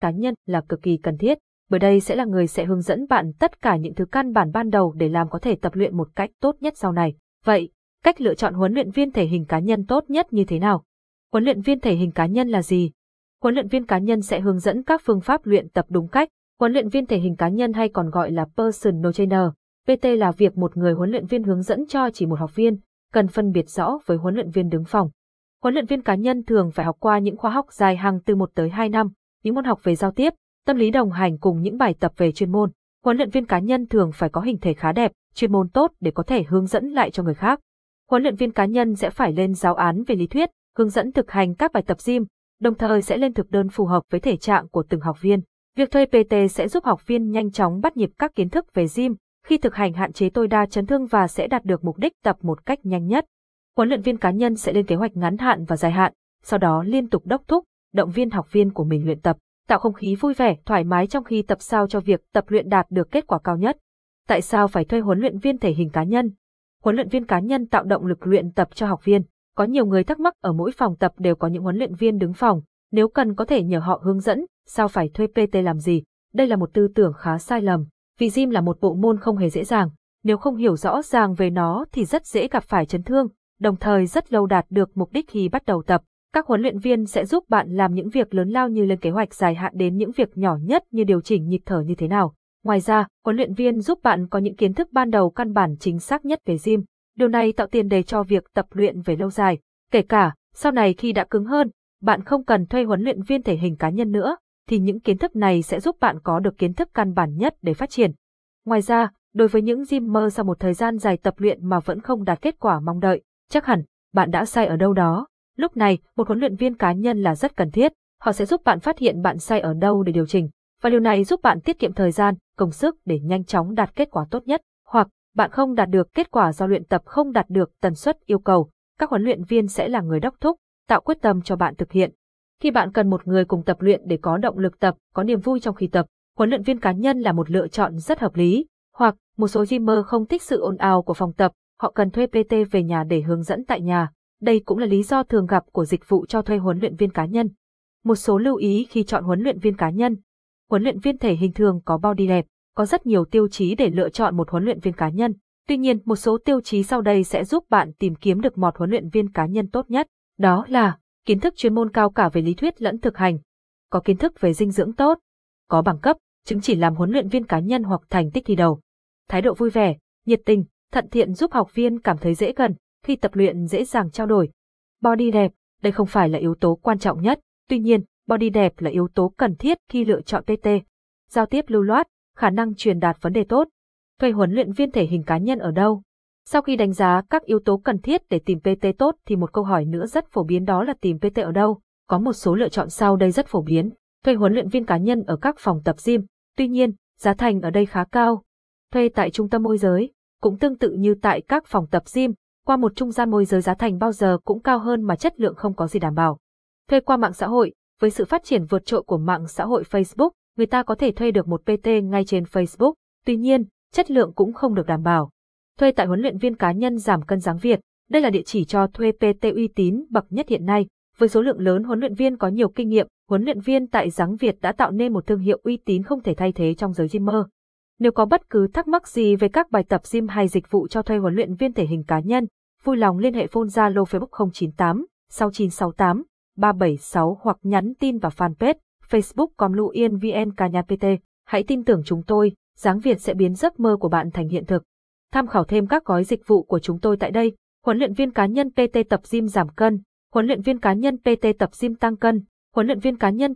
cá nhân là cực kỳ cần thiết, bởi đây sẽ là người sẽ hướng dẫn bạn tất cả những thứ căn bản ban đầu để làm có thể tập luyện một cách tốt nhất sau này. Vậy, cách lựa chọn huấn luyện viên thể hình cá nhân tốt nhất như thế nào? Huấn luyện viên thể hình cá nhân là gì? Huấn luyện viên cá nhân sẽ hướng dẫn các phương pháp luyện tập đúng cách. Huấn luyện viên thể hình cá nhân hay còn gọi là personal trainer, PT là việc một người huấn luyện viên hướng dẫn cho chỉ một học viên, cần phân biệt rõ với huấn luyện viên đứng phòng. Huấn luyện viên cá nhân thường phải học qua những khóa học dài hàng từ 1 tới 2 năm, những môn học về giao tiếp, tâm lý đồng hành cùng những bài tập về chuyên môn. Huấn luyện viên cá nhân thường phải có hình thể khá đẹp, chuyên môn tốt để có thể hướng dẫn lại cho người khác. Huấn luyện viên cá nhân sẽ phải lên giáo án về lý thuyết, hướng dẫn thực hành các bài tập gym, đồng thời sẽ lên thực đơn phù hợp với thể trạng của từng học viên. Việc thuê PT sẽ giúp học viên nhanh chóng bắt nhịp các kiến thức về gym, khi thực hành hạn chế tối đa chấn thương và sẽ đạt được mục đích tập một cách nhanh nhất. Huấn luyện viên cá nhân sẽ lên kế hoạch ngắn hạn và dài hạn, sau đó liên tục đốc thúc, động viên học viên của mình luyện tập, tạo không khí vui vẻ, thoải mái trong khi tập sao cho việc tập luyện đạt được kết quả cao nhất. Tại sao phải thuê huấn luyện viên thể hình cá nhân? Huấn luyện viên cá nhân tạo động lực luyện tập cho học viên. Có nhiều người thắc mắc ở mỗi phòng tập đều có những huấn luyện viên đứng phòng, nếu cần có thể nhờ họ hướng dẫn, sao phải thuê PT làm gì? Đây là một tư tưởng khá sai lầm. Vì gym là một bộ môn không hề dễ dàng, nếu không hiểu rõ ràng về nó thì rất dễ gặp phải chấn thương, đồng thời rất lâu đạt được mục đích khi bắt đầu tập. Các huấn luyện viên sẽ giúp bạn làm những việc lớn lao như lên kế hoạch dài hạn đến những việc nhỏ nhất như điều chỉnh nhịp thở như thế nào. Ngoài ra, huấn luyện viên giúp bạn có những kiến thức ban đầu căn bản chính xác nhất về gym. Điều này tạo tiền đề cho việc tập luyện về lâu dài. Kể cả, sau này khi đã cứng hơn, bạn không cần thuê huấn luyện viên thể hình cá nhân nữa, thì những kiến thức này sẽ giúp bạn có được kiến thức căn bản nhất để phát triển. Ngoài ra, đối với những gymmer sau một thời gian dài tập luyện mà vẫn không đạt kết quả mong đợi, chắc hẳn bạn đã sai ở đâu đó. Lúc này, một huấn luyện viên cá nhân là rất cần thiết, họ sẽ giúp bạn phát hiện bạn sai ở đâu để điều chỉnh, và điều này giúp bạn tiết kiệm thời gian, công sức để nhanh chóng đạt kết quả tốt nhất. Hoặc, bạn không đạt được kết quả do luyện tập không đạt được tần suất yêu cầu, các huấn luyện viên sẽ là người đốc thúc, tạo quyết tâm cho bạn thực hiện. Khi bạn cần một người cùng tập luyện để có động lực tập, có niềm vui trong khi tập, huấn luyện viên cá nhân là một lựa chọn rất hợp lý. Hoặc, một số gymer không thích sự ồn ào của phòng tập, họ cần thuê PT về nhà để hướng dẫn tại nhà. Đây cũng là lý do thường gặp của dịch vụ cho thuê huấn luyện viên cá nhân. Một số lưu ý khi chọn huấn luyện viên cá nhân. Huấn luyện viên thể hình thường có body đẹp, có rất nhiều tiêu chí để lựa chọn một huấn luyện viên cá nhân. Tuy nhiên, một số tiêu chí sau đây sẽ giúp bạn tìm kiếm được một huấn luyện viên cá nhân tốt nhất. Đó là kiến thức chuyên môn cao cả về lý thuyết lẫn thực hành, có kiến thức về dinh dưỡng tốt, có bằng cấp, chứng chỉ làm huấn luyện viên cá nhân hoặc thành tích thi đầu. Thái độ vui vẻ, nhiệt tình, thận thiện giúp học viên cảm thấy dễ gần, khi tập luyện dễ dàng trao đổi. Body đẹp, đây không phải là yếu tố quan trọng nhất, tuy nhiên, body đẹp là yếu tố cần thiết khi lựa chọn PT. Giao tiếp lưu loát, khả năng truyền đạt vấn đề tốt. Thuê huấn luyện viên thể hình cá nhân ở đâu? Sau khi đánh giá các yếu tố cần thiết để tìm PT tốt thì một câu hỏi nữa rất phổ biến đó là tìm PT ở đâu. Có một số lựa chọn sau đây rất phổ biến. Thuê huấn luyện viên cá nhân ở các phòng tập gym. Tuy nhiên, giá thành ở đây khá cao. Thuê tại trung tâm môi giới, cũng tương tự như tại các phòng tập gym, qua một trung gian môi giới giá thành bao giờ cũng cao hơn mà chất lượng không có gì đảm bảo. Thuê qua mạng xã hội, với sự phát triển vượt trội của mạng xã hội Facebook, người ta có thể thuê được một PT ngay trên Facebook, tuy nhiên, chất lượng cũng không được đảm bảo thuê tại huấn luyện viên cá nhân giảm cân dáng Việt. Đây là địa chỉ cho thuê PT uy tín bậc nhất hiện nay. Với số lượng lớn huấn luyện viên có nhiều kinh nghiệm, huấn luyện viên tại Giáng Việt đã tạo nên một thương hiệu uy tín không thể thay thế trong giới gymmer. Nếu có bất cứ thắc mắc gì về các bài tập gym hay dịch vụ cho thuê huấn luyện viên thể hình cá nhân, vui lòng liên hệ phone Zalo Facebook 098 6968 376 hoặc nhắn tin vào fanpage Facebook com Lu Yên VN Nhà PT. Hãy tin tưởng chúng tôi, Giáng Việt sẽ biến giấc mơ của bạn thành hiện thực. Tham khảo thêm các gói dịch vụ của chúng tôi tại đây, huấn luyện viên cá nhân PT tập gym giảm cân, huấn luyện viên cá nhân PT tập gym tăng cân, huấn luyện viên cá nhân